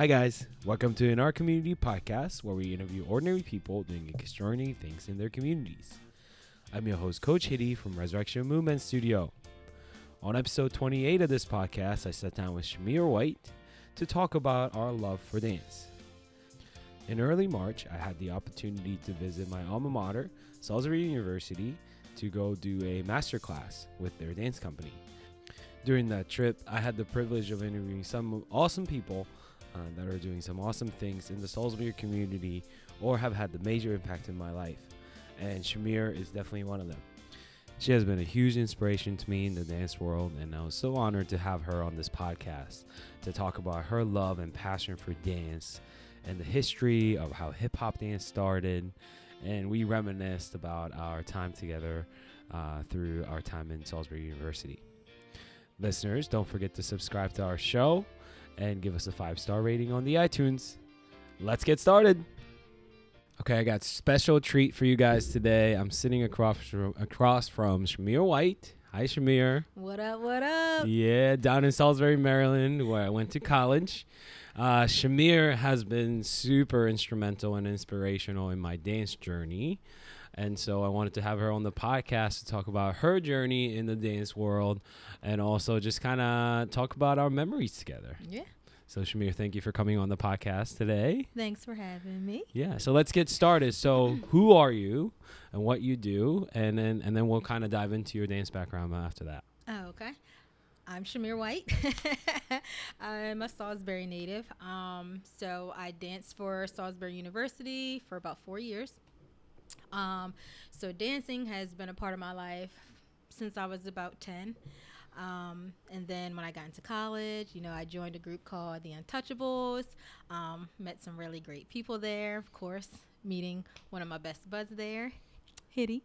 Hi, guys. Welcome to In Our Community podcast, where we interview ordinary people doing extraordinary things in their communities. I'm your host, Coach Hitty from Resurrection Movement Studio. On episode 28 of this podcast, I sat down with Shamir White to talk about our love for dance. In early March, I had the opportunity to visit my alma mater, Salisbury University, to go do a masterclass with their dance company. During that trip, I had the privilege of interviewing some awesome people uh, that are doing some awesome things in the Salisbury community or have had the major impact in my life. And Shamir is definitely one of them. She has been a huge inspiration to me in the dance world, and I was so honored to have her on this podcast to talk about her love and passion for dance and the history of how hip hop dance started. And we reminisced about our time together uh, through our time in Salisbury University. Listeners, don't forget to subscribe to our show and give us a five star rating on the iTunes. Let's get started. Okay, I got special treat for you guys today. I'm sitting across from, across from Shamir White. Hi, Shamir. What up? What up? Yeah, down in Salisbury, Maryland, where I went to college. Uh, Shamir has been super instrumental and inspirational in my dance journey. And so I wanted to have her on the podcast to talk about her journey in the dance world and also just kind of talk about our memories together. Yeah. So, Shamir, thank you for coming on the podcast today. Thanks for having me. Yeah. So let's get started. So, who are you, and what you do, and then and then we'll kind of dive into your dance background after that. Oh, okay. I'm Shamir White. I'm a Salisbury native. Um, so I danced for Salisbury University for about four years. Um, so dancing has been a part of my life since I was about 10. Um, and then when I got into college, you know, I joined a group called the Untouchables. Um, met some really great people there, of course, meeting one of my best buds there, Hitty.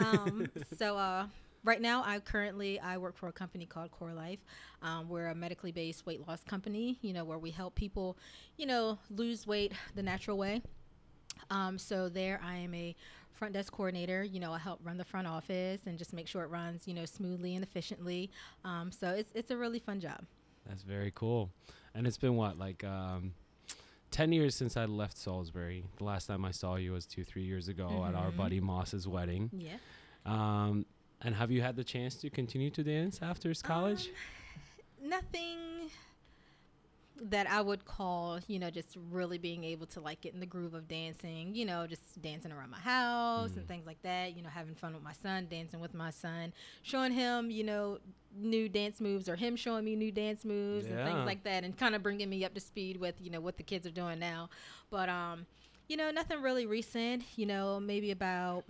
Um, so uh, right now, I currently I work for a company called CoreLife. Um, we're a medically based weight loss company. You know, where we help people, you know, lose weight the natural way. Um, so there, I am a front desk coordinator. You know, I help run the front office and just make sure it runs, you know, smoothly and efficiently. Um, so it's it's a really fun job. That's very cool. And it's been what like um, ten years since I left Salisbury. The last time I saw you was two three years ago mm-hmm. at our Mhm. buddy Moss's wedding. Yeah. Um, and have you had the chance to continue to dance after college? Um, nothing that I would call, you know, just really being able to like get in the groove of dancing, you know, just dancing around my house Mm. and things like that, you know, having fun with my son, dancing with my son, showing him, you know, new dance moves or him showing me new dance moves and things like that and kind of bringing me up to speed with, you know, what the kids are doing now. But um, you know, nothing really recent, you know, maybe about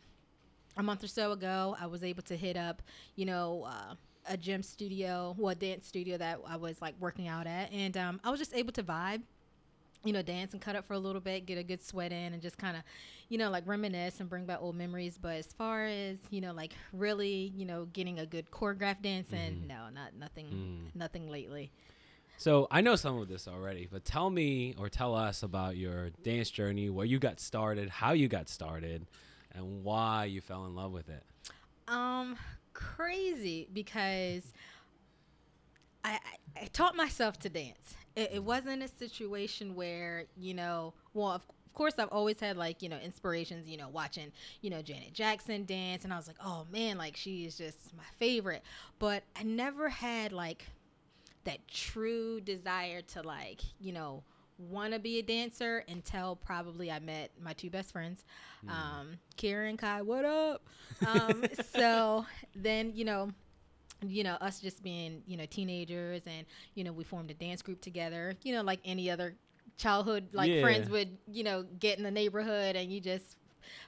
a month or so ago, I was able to hit up, you know, uh, a gym studio, well, a dance studio that I was like working out at, and um, I was just able to vibe, you know, dance and cut up for a little bit, get a good sweat in, and just kind of, you know, like reminisce and bring back old memories. But as far as you know, like really, you know, getting a good choreographed dance, and Mhm. no, not nothing, Mm. nothing lately. So I know some of this already, but tell me or tell us about your dance journey, where you got started, how you got started, and why you fell in love with it. Um, crazy because I, I, I taught myself to dance. It, it wasn't a situation where you know, well, of, of course, I've always had like you know inspirations. You know, watching you know Janet Jackson dance, and I was like, oh man, like she is just my favorite. But I never had like that true desire to like you know want to be a dancer until probably I met my two best friends, um, Kira and Kai. What up? Um, so then you know, you know us just being you know teenagers, and you know we formed a dance group together. You know, like any other childhood like Yeah. friends would you know get in the neighborhood, and you just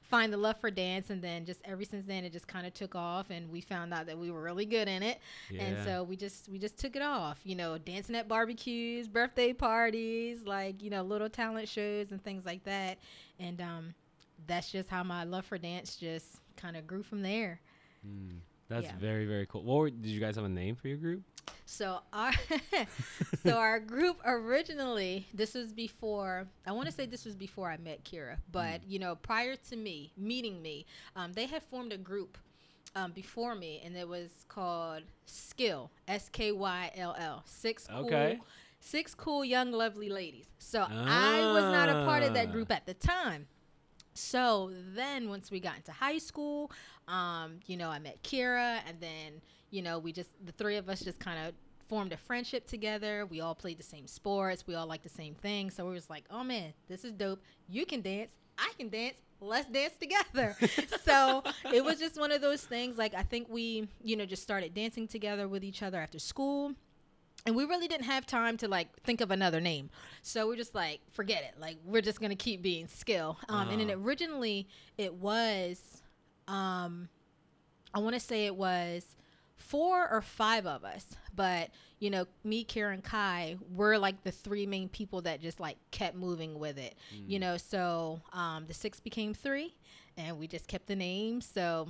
find the love for dance and then just ever since then it just kind of took off and we found out that we were really good in it. And so we just we just took it off you know dancing at barbecues birthday parties like you know little talent shows and things like that. And um that's just how my love for dance just kind of grew from there. Mm, that's Yeah. very very cool. What were, did you guys have a name for your group? so our so our group originally this was before i want to say this was before i met kira but you know prior to me meeting me um, they had formed a group um, before me, and it was called SKYLL S K Y L L. Six cool Okay. six cool young lovely ladies. So I was not a part of that Ah. group at the time. So then once we got into high school, um, you know, I met Kira and then, you know, we just the three of us just kind of formed a friendship together. We all played the same sports, we all liked the same things. So we was like, "Oh man, this is dope. You can dance, I can dance. Let's dance together." so it was just one of those things like I think we, you know, just started dancing together with each other after school and we really didn't have time to like think of another name so we're just like forget it like we're just gonna keep being SKYLL um, and then Uh-huh. originally it was um i want to say it was four or five of us but you know me Kira and Kai were like the three main people that just like kept moving with it Mm. you know so um the six became three and we just kept the name so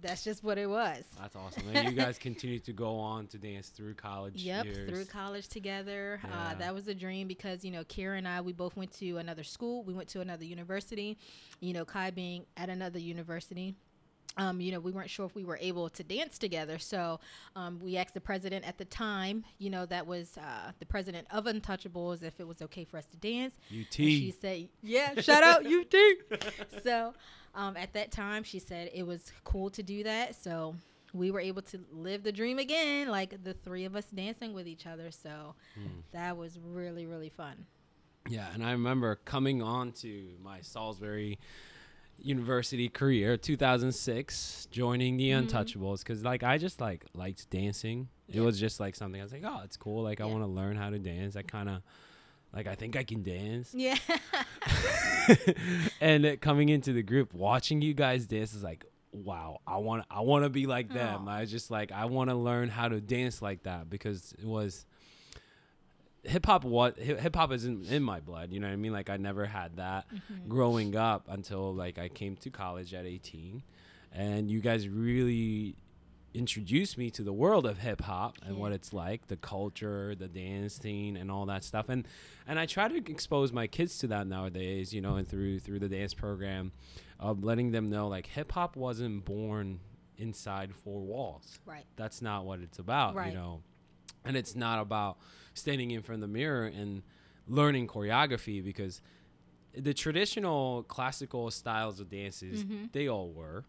that's just what it was That's awesome. And you guys continue to go on to dance through college Yep, years. through college together. Yeah. Uh, that was a dream because you know Kira and I we both went to another school. We went to another university. You know, Kai being at another university. Um, you know, we weren't sure if we were able to dance together, so um, we asked the president at the time. You know, that was uh, the president of Untouchables if it was okay for us to dance. UT. And she said, "Yeah, shout out UT." so, um, at that time, she said it was cool to do that. So we were able to live the dream again, like the three of us dancing with each other. So Hmm. that was really, really fun. Yeah, and I remember coming on to my Salisbury University career, 2006, joining the Mhm. Untouchables, because like I just like liked dancing. It Yeah. was just like something I was like, oh, it's cool. Like I want to learn how to dance. I kind of like I think I can dance. Yeah. and it, coming into the group, watching you guys dance is like, wow, I want I want to be like them. Aw. I just like I want to learn how to dance like that because it was hip hop. What hip hop is in, my blood. You know what I mean? Like I never had that Mhm. growing up until like I came to college at 18, and you guys really introduced me to the world of hip hop and what it's like, the culture, the dance scene, and all that stuff. And and I try to expose my kids to that nowadays, you know, and through through the dance program, of letting them know like hip hop wasn't born inside four walls. Right. That's not what it's about, Right. you know. And it's not about standing in front of the mirror and learning choreography because the traditional classical styles of dances Mhm. they all were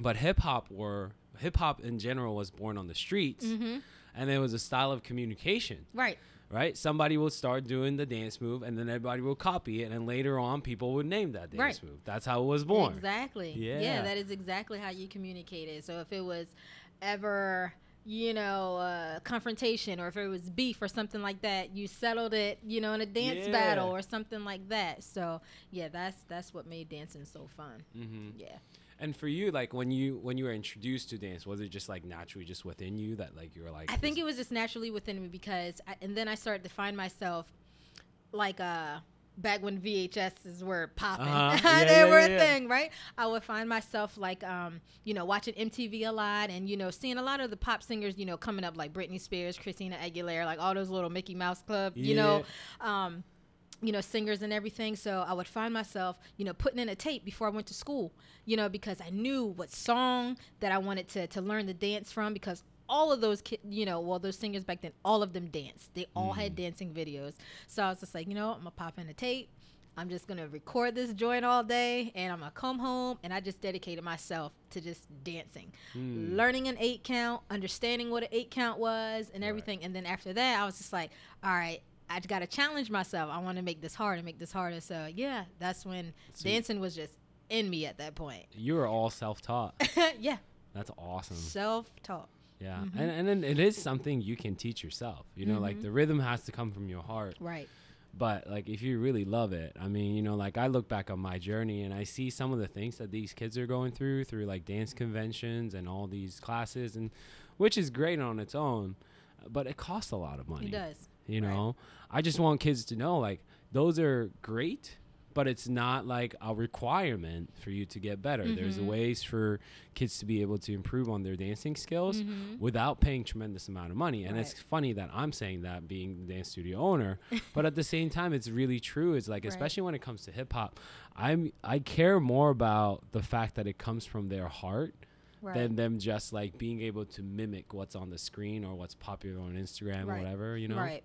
but hip hop were hip hop in general was born on the streets Mm-hmm. and it was a style of communication Right. right somebody will start doing the dance move and then everybody will copy it and later on people would name that dance Right. move that's how it was born Exactly. Yeah. Yeah. that is exactly how you communicated. So if it was ever, you know, uh, confrontation or if it was beef or something like that, you settled it, you know, in a dance Yeah. battle or something like that. So yeah, that's that's what made dancing so fun. hmm Yeah. and for you like when you when you were introduced to dance was it just like naturally just within you that like you were like I think it was just naturally within me because, I, and then I started to find myself like uh back when VHSs were popping, Uh-huh. Yeah, they yeah, were yeah, a thing, right? I would find myself like um you know watching MTV a lot and you know seeing a lot of the pop singers you know coming up like Britney Spears, Christina Aguilera, like all those little Mickey Mouse Club, you know. Um, you know, singers and everything. So I would find myself, you know, putting in a tape before I went to school, you know, because I knew what song that I wanted to, to learn the dance from because all of those kids, you know, well, those singers back then, all of them danced. They all had dancing videos. So I was just like, you know, I'm going to pop in a tape. I'm just going to record this joint all day and I'm going to come home. And I just dedicated myself to just dancing, Hmm. learning an eight count, understanding what an eight count was and Right. everything. And then after that, I was just like, all right, I got to challenge myself. I want to make this harder, make this harder. So yeah, that's when So- dancing was just in me at that point. you were all self-taught yeah, that's awesome self-taught. Yeah, Mhm. and and then it is something you can teach yourself. You know, like Mhm. the rhythm has to come from your heart. Right. But like if you really love it, I mean, you know, like I look back on my journey and I see some of the things that these kids are going through through like dance conventions and all these classes, and which is great on its own, but it costs a lot of money. It does. You Right. know, I just want kids to know like those are great, but it's not like a requirement for you to get better. There's Mhm. ways for kids to be able to improve on their dancing skills Mhm. without paying tremendous amount of money. And it's funny that I'm saying that being the dance studio owner, but at the same time it's really true. It's like Right. especially when it comes to hip hop, I'm I care more about the fact that it comes from their heart Right. than them just like being able to mimic what's on the screen or what's popular on Instagram or whatever, you know. Right.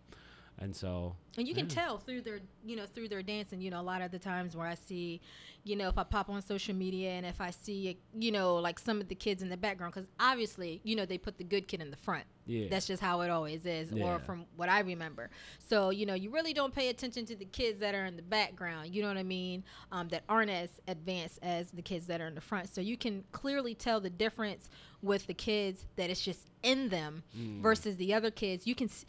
And so And you can yeah. tell through their, you know, through their dancing. You know, a lot of the times where I see, you know, if I pop on social media and if I see, you know, like some of the kids in the background, because obviously, you know, they put the good kid in the front. Yeah. That's just how it always is, Yeah. or from what I remember. So, you know, you really don't pay attention to the kids that are in the background. You know what I mean? Um, that aren't as advanced as the kids that are in the front. So you can clearly tell the difference with the kids that it's just in them Mm. versus the other kids. You can. S-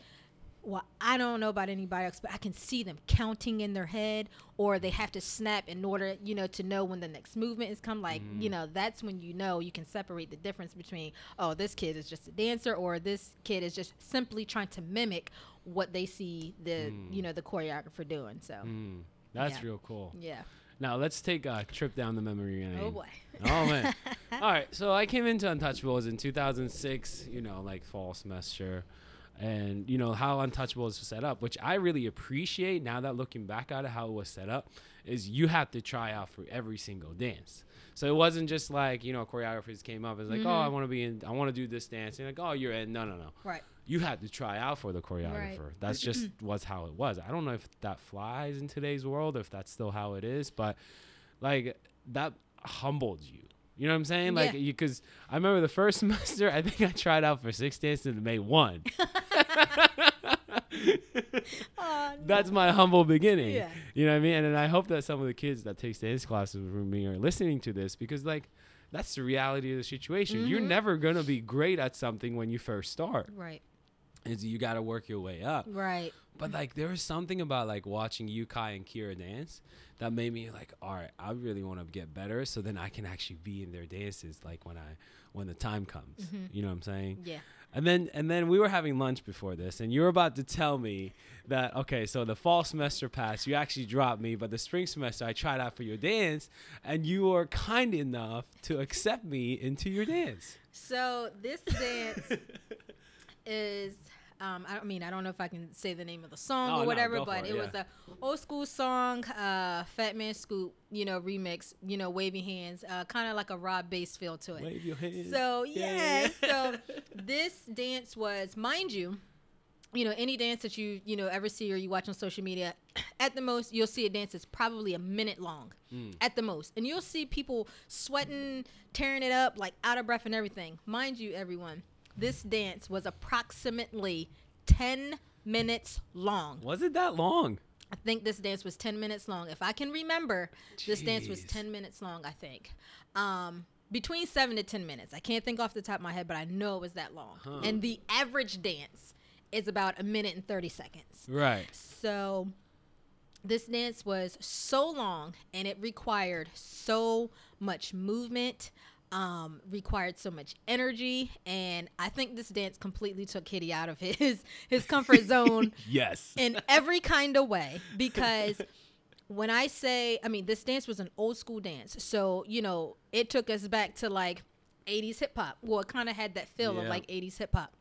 well, I don't know about anybody else, but I can see them counting in their head, or they have to snap in order, you know, to know when the next movement is come. Like, Mm-hmm. you know, that's when you know you can separate the difference between, oh, this kid is just a dancer, or this kid is just simply trying to mimic what they see the, you know, the choreographer doing. So, Mm, that's Yeah. real cool. yeah. Now let's take a trip down the memory lane. Oh boy. Oh man. All right. So I came into Untouchables in 2006. You know, like fall semester, and you know how Untouchables was set up, which I really appreciate now that looking back at it, how it was set up, is you have to try out for every single dance. So it wasn't just like you know choreographers came up and was like, oh, I mm-hmm. want to be in, I want to do this dance, and like, oh, you're in. No, no, no. Right. You had to try out for the choreographer. That's just was how it was. I don't know if that flies in today's world, if that's still how it is, but like that humbled you. You know what I'm saying? Like, Yeah. you because I remember the first semester, I think I tried out for six dances and made one. Oh, That's my humble beginning. Yeah. You know what I mean? And then I hope that some of the kids that take dance classes with me are listening to this because, like, that's the reality of the situation. You're Mm-hmm. never gonna be great at something when you first start. Right. Is you got to work your way up. Right. But like there was something about like watching you, Kai and Kira dance that made me like, all right, I really want to get better so then I can actually be in their dances like when I when the time comes. Mm-hmm. You know what I'm saying? Yeah. And then and then we were having lunch before this and you were about to tell me that okay, so the fall semester passed, you actually dropped me, but the spring semester I tried out for your dance and you were kind enough to accept me into your dance. So this dance is um, I don't mean I don't know if I can say the name of the song Oh, or whatever, for but it, yeah. was a old school song, uh, Fat Man Scoop, you know, remix, you know, wavy hands, uh, kind of like a Rob Base feel to it. Wave your hands. So Yeah, yeah, yeah. so this dance was, mind you, you know, any dance that you you know ever see or you watch on social media, at the most you'll see a dance that's probably a minute long, Mm. at the most, and you'll see people sweating, tearing it up, like out of breath and everything. Mind you, everyone, this dance was approximately ten minutes long. Was it that long? I think this dance was 10 minutes long. If I can remember, this dance was 10 minutes long, I think. Um, between 7 to 10 minutes. I can't think off the top of my head, but I know it was that long. Huh. And the average dance is about a minute and 30 seconds. Right. So this dance was so long and it required so much movement, um, required so much energy, and I think this dance completely took Hitty out of his his comfort zone Yes. in every kind of way because when I say, I mean, this dance was an old school dance. So, you know, it took us back to like 80s hip hop. Well, it kind of had that feel of like 80s hip hop.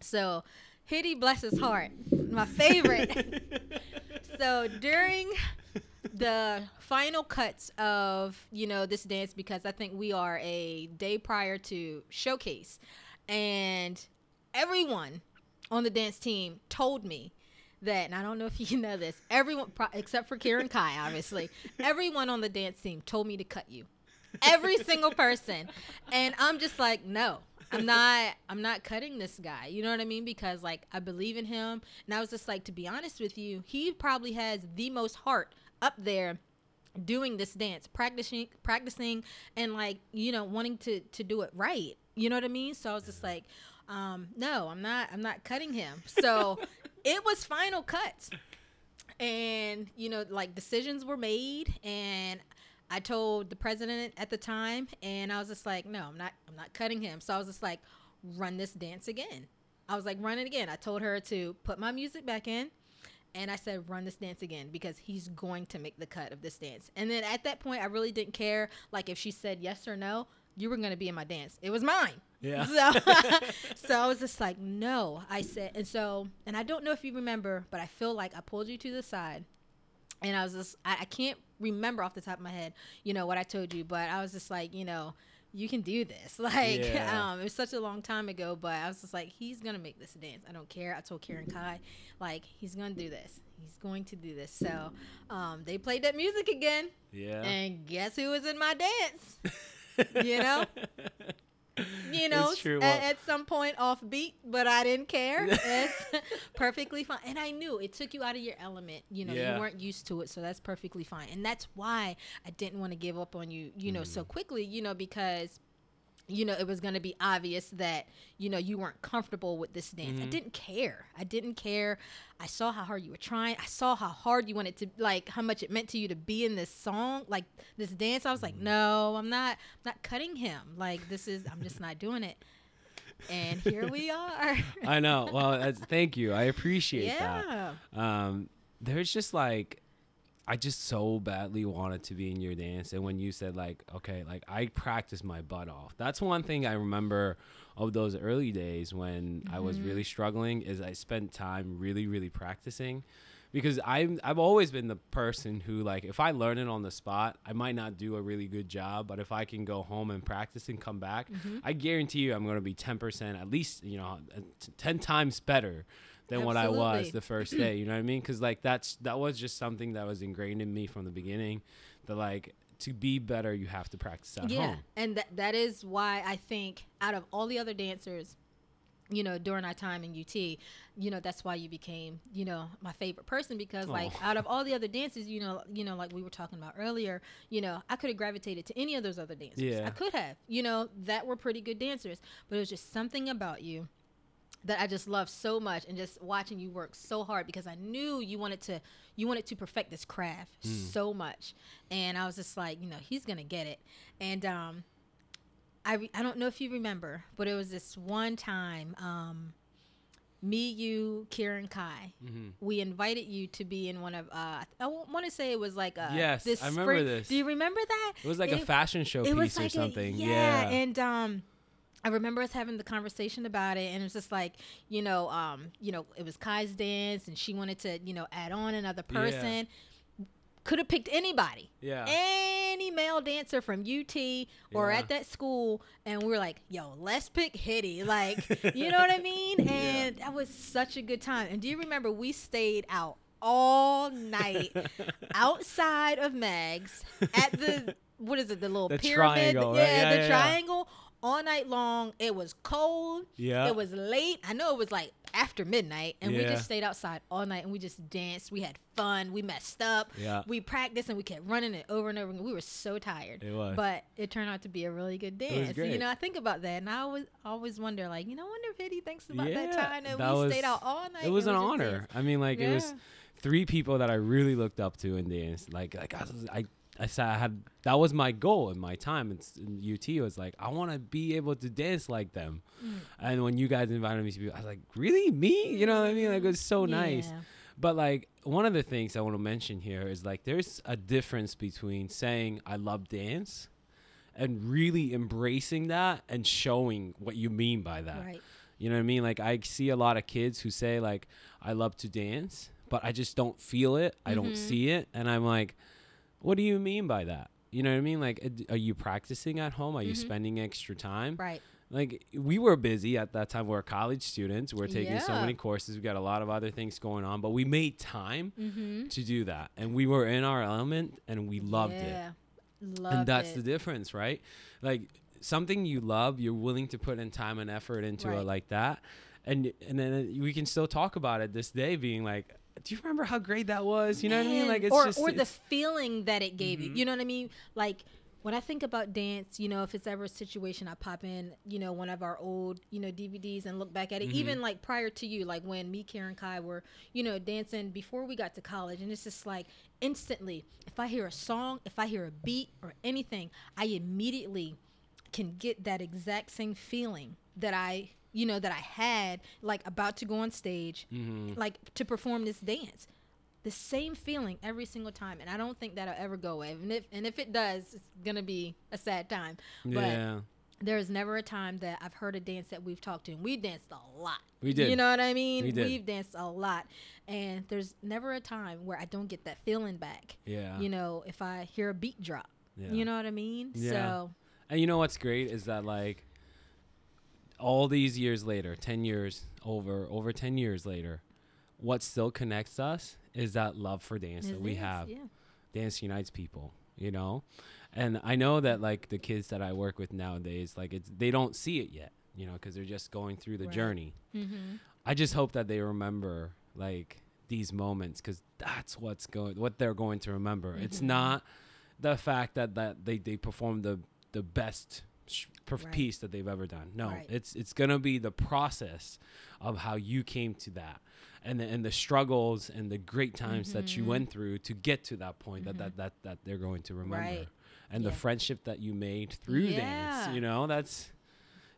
So, Hitty, bless his heart, my favorite. so, during the final cuts of, you know, this dance, because I think we are a day prior to showcase, and everyone on the dance team told me that, and I don't know if you know this, everyone except for Kira and Kai, obviously, everyone on the dance team told me to cut you. Every single person, and I'm just like, no, I'm not. I'm not cutting this guy. You know what I mean? Because like I believe in him, and I was just like, to be honest with you, he probably has the most heart up there doing this dance practicing practicing and like you know wanting to to do it right. You know what i mean? So i was just like um no i'm not i'm not cutting him. So it was final cuts. And you know like decisions were made and i told the president at the time and i was just like no i'm not i'm not cutting him. So i was just like run this dance again. I was like run it again. I told her to put my music back in and I said, run this dance again because he's going to make the cut of this dance. And then at that point, I really didn't care. Like if she said yes or no, you were going to be in my dance. It was mine. Yeah. So, so I was just like, no. I said, and so, and I don't know if you remember, but I feel like I pulled you to the side and I was just, I, I can't remember off the top of my head, you know, what I told you, but I was just like, you know, you can do this. Like, Yeah. um, it was such a long time ago, but I was just like, he's gonna make this dance. I don't care. I told Kira and Kai, like, he's gonna do this. He's going to do this. So, um, they played that music again, Yeah. and guess who was in my dance? you know? You know, true. at, Well- at some point off beat, but I didn't care. It's perfectly fine. And I knew it took you out of your element. You know, Yeah. you weren't used to it, so that's perfectly fine. And that's why I didn't want to give up on you, you know, so Mm. quickly, you know, because you know, it was going to be obvious that, you know, you weren't comfortable with this dance. I Mhm. didn't care. I didn't care. I saw how hard you were trying. I saw how hard you wanted to, like, how much it meant to you to be in this song, like this dance. I was like, no, I'm not, I'm not cutting him. Like, this is, I'm just not doing it. And here we are. I know. Well, that's, thank you. I appreciate that. yeah. um there's just like i just so badly wanted to be in your dance and when you said like okay like i practiced my butt off that's one thing i remember of those early days when i was Mm-hmm. really struggling is i spent time really really practicing because I'm I've always been the person who like if I learn it on the spot, I might not do a really good job, but if I can go home and practice and come back, Mm-hmm. I guarantee you I'm going to be 10% at least, you know, uh, t- 10 times better than what I was the first day, you know what I mean? Cuz like that's that was just something that was ingrained in me from the beginning that like to be better you have to practice at yeah home. and that that is why i think out of all the other dancers you know during our time in ut you know that's why you became you know my favorite person because like Aw. out of all the other dances you know you know like we were talking about earlier you know i could have gravitated to any of those other dancers Yeah. i could have you know that were pretty good dancers but it was just something about you that I just love so much and just watching you work so hard because I knew you wanted to you wanted to perfect this craft so much and I was just like you know he's gonna get it and um I, re- I don't know if you remember but it was this one time um me you Kira and Kai Mhm. we invited you to be in one of uh I want to say it was like a. Yes, this I remember spring- this. do you remember that It was like a fashion show piece like or something. A, yeah. yeah, and um I remember us having the conversation about it and it was just like, you know, um, you know, it was Kai's dance and she wanted to, you know, add on another Yeah. person. Could have picked anybody. yeah. Any male dancer from UT or Yeah. at that school and we were like, yo, let's pick Hitty. Like, you know what I mean? Yeah. And that was such a good time. And do you remember we stayed out all night outside of Meg's at the what is it, the little The pyramid? triangle, yeah, right? Yeah, the yeah, yeah. triangle all night long. It was cold. yeah. It was late. I know it was like after midnight, and we just stayed outside all night and we just danced. We had fun. We messed up. Yeah. We practiced and we kept running it over and over. And we were so tired. It was. But it turned out to be a really good dance. You know, I think about that, and I always always wonder, like, you know, I wonder if Eddie thinks about that time that, that we was- stayed out all night. it was an and we just honor. I mean, like it was three people that I really looked up to in dance. Like, like I, was, I, I said I had that was my goal in my time in, s- in UT. Was like I want to be able to dance like them. Mm. And when you guys invited me to be, I was like, really me? You know what I mean? Like it was so nice. Yeah. But like one of the things I want to mention here is like there's a difference between saying I love dance and really embracing that and showing what you mean by that. Right. You know what I mean? Like I see a lot of kids who say like I love to dance, but I just don't feel it. I don't Mhm. see it, and I'm like, what do you mean by that? You know what I mean? Like, uh, are you practicing at home? Are you Mhm. spending extra time? Right. Like, we were busy at that time. We are college students. We're taking so many courses. We got a lot of other things going on, but we made time Mm-hmm. to do that, and we were in our element, and we loved it. Loved and that's it. the difference right like something you love you're willing to put in time and effort into it like that and and then we can still talk about it this day being like do you remember how great that was you know what i mean like it's or just or the feeling that it gave you. Mhm. You know what I mean? Like when I think about dance, you know, if it's ever a situation, I pop in, you know, one of our old, you know, DVDs and look back at it. Mhm. Even like prior to you, like when me, Karen, Kai were, you know, dancing before we got to college, and it's just like instantly, if I hear a song, if I hear a beat or anything, I immediately can get that exact same feeling that I, you know, that I had like about to go on stage Mhm. like to perform this dance. The same feeling every single time, and I don't think that'll ever go away. And if and if it does, it's gonna be a sad time. But yeah there is never a time that I've heard a dance that we've talked to, and we danced a lot. we did You know what I mean? We did. We've danced a lot, and there's never a time where I don't get that feeling back. yeah You know, if I hear a beat drop, yeah you know what I mean? Yeah. So And you know what's great is that like all these years later, 10 years over over 10 years later, what still connects us is that love for dance that we have. Yeah. Dance unites people, you know? And I know that like the kids that I work with nowadays like it's they don't see it yet, you know, cuz they're just going through the Right. journey. Mm-hmm. I just hope that they remember like these moments because that's what's going what they're going to remember. It's Mhm. not the fact that that they they performed the the best sh- Right. piece that they've ever done. No, Right. it's it's gonna be the process of how you came to that. And the, and the struggles and the great times that you Mhm. went through to get to that point Mhm. that, that that that they're going to remember Right. and the friendship that you made through dance you know that's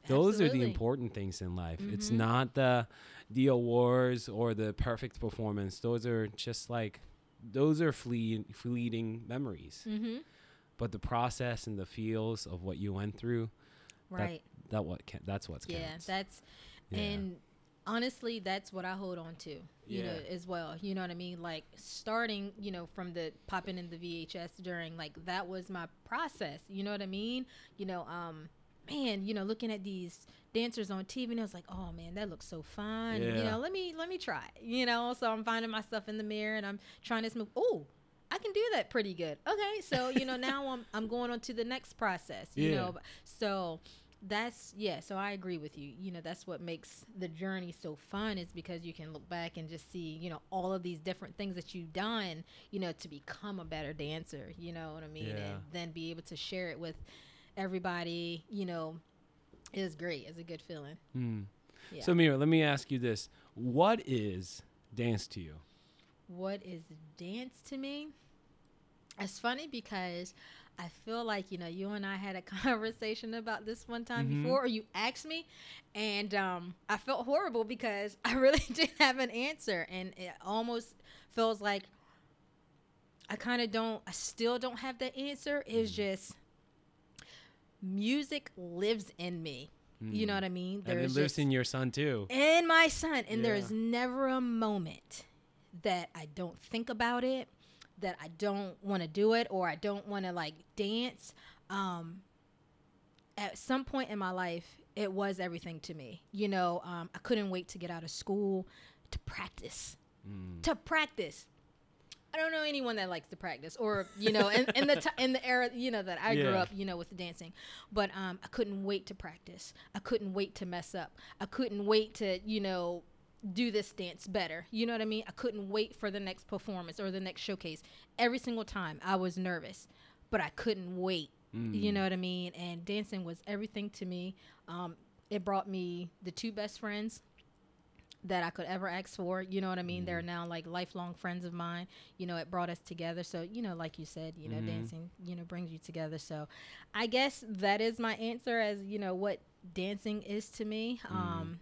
those are the important things in life. It's Mhm. not the the awards or the perfect performance. Those are just like those are fleeting fleeting memories. Mm-hmm. But the process and the feels of what you went through, Right. that what can, that's what's yeah. counts. That's Yeah. and honestly, that's what I hold on to. You know, as well. You know what I mean? Like starting, you know, from the popping in the VHS during like that was my process. You know what I mean? You know, um, man, you know, looking at these dancers on TV and I was like, oh man, that looks so fun. You know, let me let me try. You know, so I'm finding myself in the mirror and I'm trying this move. Oh, I can do that pretty good. Okay, so you know now I'm I'm going on to the next process. You Yeah. know, so that's yeah. So I agree with you. You know, that's what makes the journey so fun is because you can look back and just see you know all of these different things that you've done. You know, to become a better dancer. You know what I mean? Yeah. And then be able to share it with everybody. You know, is great. It's a good feeling. Hmm. Yeah. So Mira, let me ask you this: What is dance to you? What is dance to me? It's funny because I feel like you know you and I had a conversation about this one time Mhm. before, or you asked me, and um, I felt horrible because I really didn't have an answer, and it almost feels like I kind of don't. I still don't have the answer. It's Mhm. just music lives in me. You know Hmm. what I mean? And it lives in your son too. In my son and Yeah. there's never a moment that i don't think about it that i don't want to do it or i don't want to like dance um at some point in my life it was everything to me you know um, i couldn't wait to get out of school to practice Mm. to practice I don't know anyone that likes to practice, or you know, in, in the t- in the era you know that I grew up, you know, with the dancing. But um, I couldn't wait to practice. I couldn't wait to mess up. I couldn't wait to you know do this dance better. You know what I mean? I couldn't wait for the next performance or the next showcase. Every single time I was nervous, but I couldn't wait. You Mm. know what I mean? And dancing was everything to me. Um, it brought me the two best friends that I could ever ask for. You know what I mean? They're now like lifelong friends of mine. You know, it brought us together. So, you know, like you said, you know, Mhm. dancing, you know, brings you together. So I guess that is my answer as, you know, what dancing is to me. Mm. Um,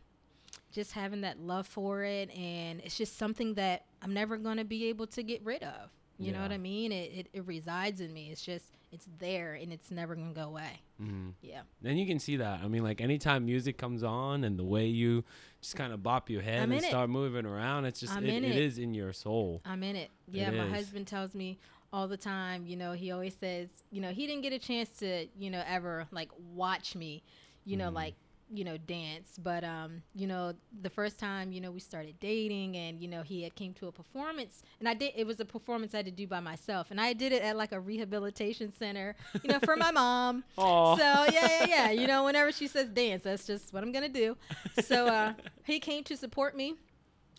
just having that love for it. And it's just something that I'm never going to be able to get rid of. You know what I mean? It, it, it resides in me. It's just, it's there and it's never going to go away. Mhm. Yeah. And you can see that. I mean, like anytime music comes on and the way you just kind of bop your head I'm and in it. start moving around, it's just it, it is in your soul. I'm in it. Yeah, my is. husband tells me all the time, you know, he always says, you know, he didn't get a chance to, you know, ever like watch me, you know, Mhm. like, you know, dance. But um, you know, the first time, you know, we started dating and, you know, he had came to a performance and I did it was a performance I had to do by myself. And I did it at like a rehabilitation center, you know, for my mom. So yeah, yeah, yeah. You know, whenever she says dance, that's just what I'm gonna do. So uh, he came to support me.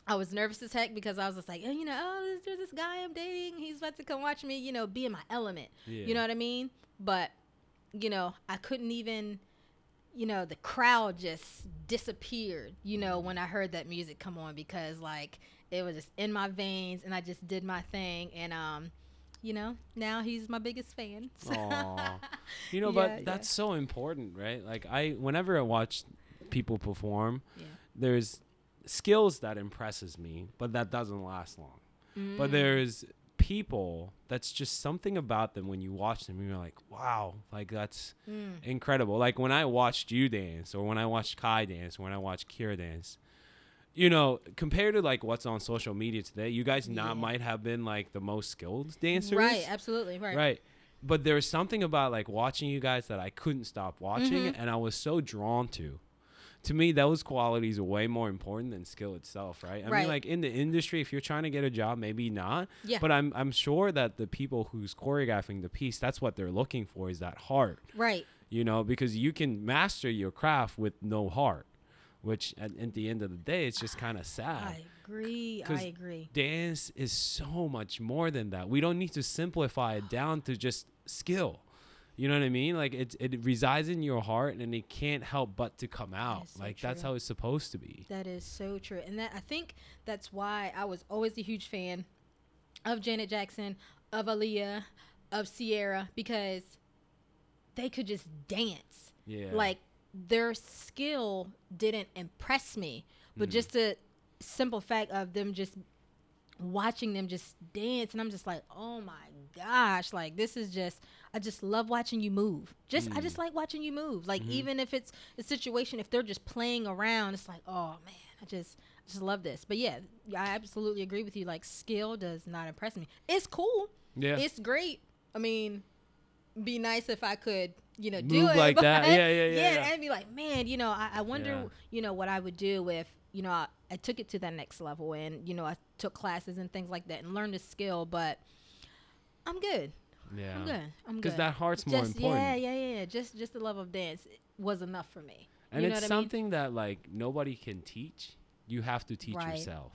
I was nervous as heck because I was just like, oh, you know, oh, there's, there's this guy I'm dating. He's about to come watch me, you know, be in my element. yeah. You know what I mean? But, you know, I couldn't even, you know, the crowd just disappeared, you know, when I heard that music come on because, like, it was just in my veins and I just did my thing. And, um, you know, now he's my biggest fan. Aw. You know, Yeah, but yeah. that's so important, right? Like I, whenever I watch people perform, Yeah. there's skills that impresses me, but that doesn't last long. But Mm. there's people that's just something about them when you watch them, you're like, wow, like that's Mm. incredible. Like when I watched you dance, or when I watched Kai dance, or when I watched Kira dance. You know, compared to like what's on social media today, you guys not Yeah. might have been like the most skilled dancers, Right, absolutely, right. right but there was something about like watching you guys that I couldn't stop watching, Mhm. and I was so drawn to. To me, those qualities are way more important than skill itself, right? I Right. mean, like in the industry, if you're trying to get a job, maybe not. Yeah. But I'm I'm sure that the people who's choreographing the piece, that's what they're looking for is that heart, Right. you know, because you can master your craft with no heart, which at, at the end of the day, it's just kind of sad. I agree. I agree. dance is so much more than that. We don't need to simplify it down to just skill. You know what I mean? Like it it resides in your heart and it can't help but to come out. so like that's how it's supposed to be. That is so true. And that I think that's why I was always a huge fan of Janet Jackson, of Aaliyah, of Ciara because they could just dance. Yeah. Like their skill didn't impress me, but Mhm. just the simple fact of them just watching them just dance and I'm just like, "Oh my gosh, like this is just I just love watching you move. Just I Mm. just like watching you move. Like Mhm. even if it's a situation if they're just playing around, it's like, "Oh man, I just I just love this." But yeah, I absolutely agree with you like skill does not impress me. It's cool. yeah. It's great. I mean, be nice if I could, you know, do it like that. Yeah, yeah, yeah, yeah. and be like, man, you know, I, I wonder, Yeah. you know, what I would do if, you know, I, I took it to that next level and, you know, I took classes and things like that and learned a skill, but I'm good. Yeah. I'm good. I'm good. Because that heart's more important. Yeah, yeah, yeah, yeah. Just, just the love of dance was enough for me. And you know it's what I mean? something that like nobody can teach. You have to teach Right. yourself.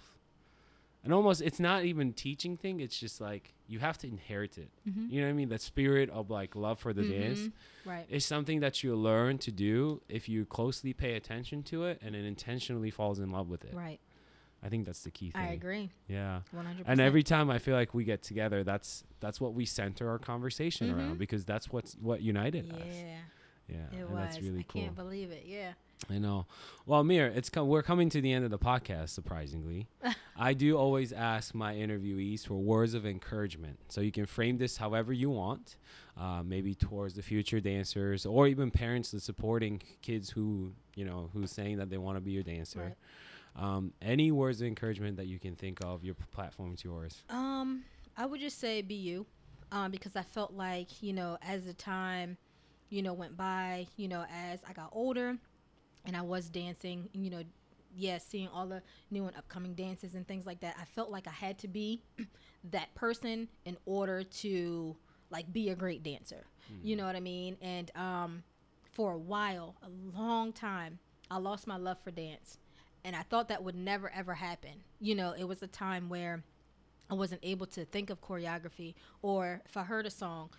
And almost it's not even teaching thing, it's just like you have to inherit it. Mhm. You know what I mean? That spirit of like love for the dance. Mhm. Right. It's something that you learn to do if you closely pay attention to it and then intentionally falls in love with it. Right. I think that's the key thing. I agree. Yeah. 100%. And every time I feel like we get together, that's that's what we center our conversation Mhm. around because that's what's what united yeah, us. Yeah. it and was. that's really I cool. can't believe it. Yeah. I know. Well, Mir, it's com- we're coming to the end of the podcast. Surprisingly, I do always ask my interviewees for words of encouragement. So you can frame this however you want, uh, maybe towards the future dancers or even parents that's supporting kids who you know who's saying that they want to be a dancer. Um, any words of encouragement that you can think of, your platform's yours. Um, I would just say be you, um, because I felt like you know as the time, you know, went by, you know, as I got older, and I was dancing, you know, yeah, seeing all the new and upcoming dances and things like that. I felt like I had to be that person in order to like be a great dancer. You know what I mean? And um, for a while, a long time, I lost my love for dance, and I thought that would never ever happen. You know, it was a time where I wasn't able to think of choreography, or if I heard a song,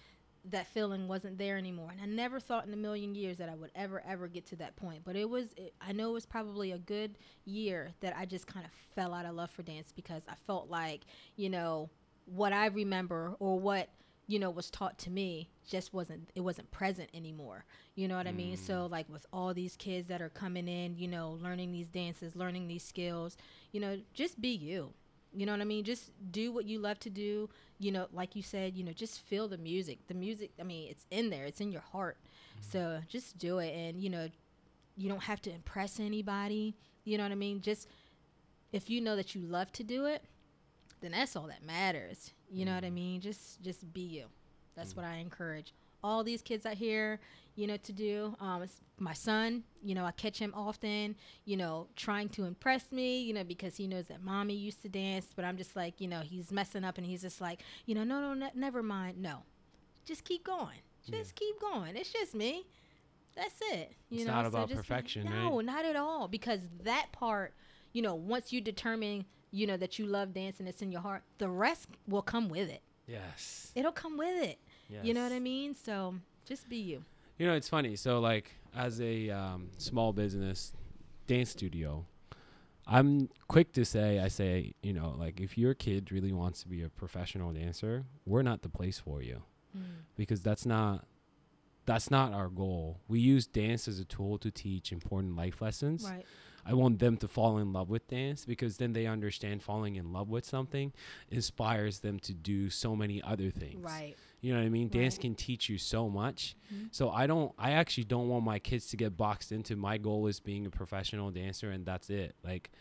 that feeling wasn't there anymore. And I never thought in a million years that I would ever, ever get to that point. But it was, it, I know it was probably a good year that I just kind of fell out of love for dance because I felt like, you know, what I remember or what, you know, was taught to me just wasn't, it wasn't present anymore. You know what I mean? So, mm. like, with all these kids that are coming in, you know, learning these dances, learning these skills, you know, just be you. You know what I mean? Just do what you love to do. You know, like you said, you know, just feel the music. The music, I mean, it's in there, it's in your heart. Mm-hmm. So just do it. And, you know, you don't have to impress anybody. You know what I mean? Just if you know that you love to do it, then that's all that matters. You know what I mean? Just just be you. That's what I encourage all these kids out here, you know, to do. Um, it's my son, you know, I catch him often, you know, trying to impress me, you know, because he knows that mommy used to dance, but I'm just like, you know, he's messing up and he's just like, you know, no, no, ne- never mind. No, just keep going. Just keep going. It's just me. That's it. You It's know, not so about perfection, No, right? not at all. Because that part, you know, once you determine, you know, that you love dancing, it's in your heart. The rest will come with it. Yes. It'll come with it. yes. You know what I mean? So just be you. You know, it's funny. So, like, as a um, small business dance studio, I'm quick to say, I say, you know, like, if your kid really wants to be a professional dancer, we're not the place for you because that's not that's not our goal. We use dance as a tool to teach important life lessons. Right. I want them to fall in love with dance because then they understand falling in love with something inspires them to do so many other things. Right. You know what I mean? Dance can teach you so much. Mhm. So I don't I actually don't want my kids to get boxed into my goal is being a professional dancer and that's it. Like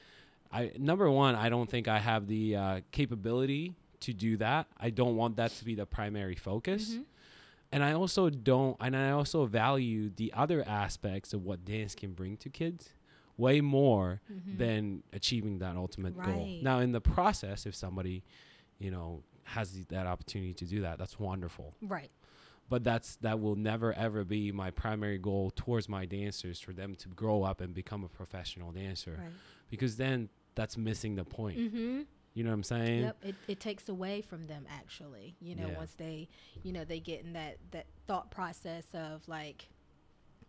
I number 1, I don't think I have the uh, capability to do that. I don't want that to be the primary focus. Mhm. and I also don't, and I also value the other aspects of what dance can bring to kids way more Mhm. than achieving that ultimate goal. Now, in the process, if somebody, you know, has the- that opportunity to do that, that's wonderful. right. But that's that will never ever be my primary goal towards my dancers for them to grow up and become a professional dancer Right. because then that's missing the point. Mm-hmm. You know what I'm saying? Yep. It, it takes away from them actually. You know, Yeah. once they, you know, they get in that that thought process of like,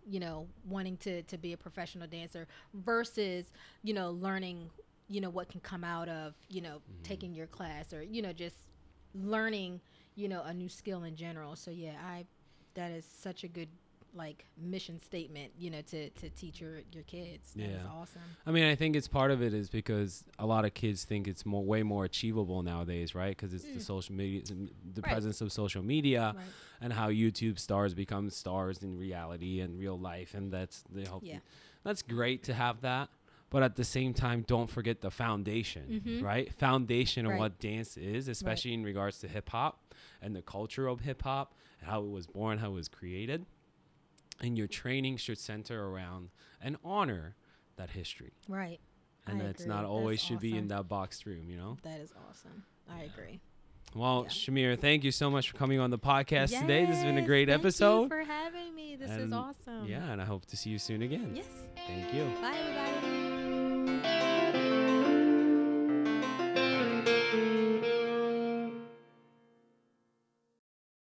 you know, wanting to to be a professional dancer versus you know learning, you know, what can come out of you know Mm-hmm. taking your class or you know just learning, you know, a new skill in general. So yeah, I that is such a good like mission statement, you know, to to teach your your kids. That Yeah. awesome. I mean, I think it's part of it is because a lot of kids think it's more way more achievable nowadays, right? Because it's the Mm. social media, the Right. presence of social media, Right. and how YouTube stars become stars in reality and real life, and that's they hope Yeah. that's great to have that. But at the same time, don't forget the foundation, Mhm. right? Foundation of Right. what dance is, especially in regards to hip hop and the culture of hip hop and how it was born, how it was created. And your training should center around and honor that history. Right. And I that's agree. not always That's should be in that boxed room, you know? That is awesome. I agree. Well, Yeah. Shamir, thank you so much for coming on the podcast today. This has been a Yes, great thank episode. You for having me. This is awesome. Yeah, and I hope to see you soon again. Yes. Thank you. Bye, everybody.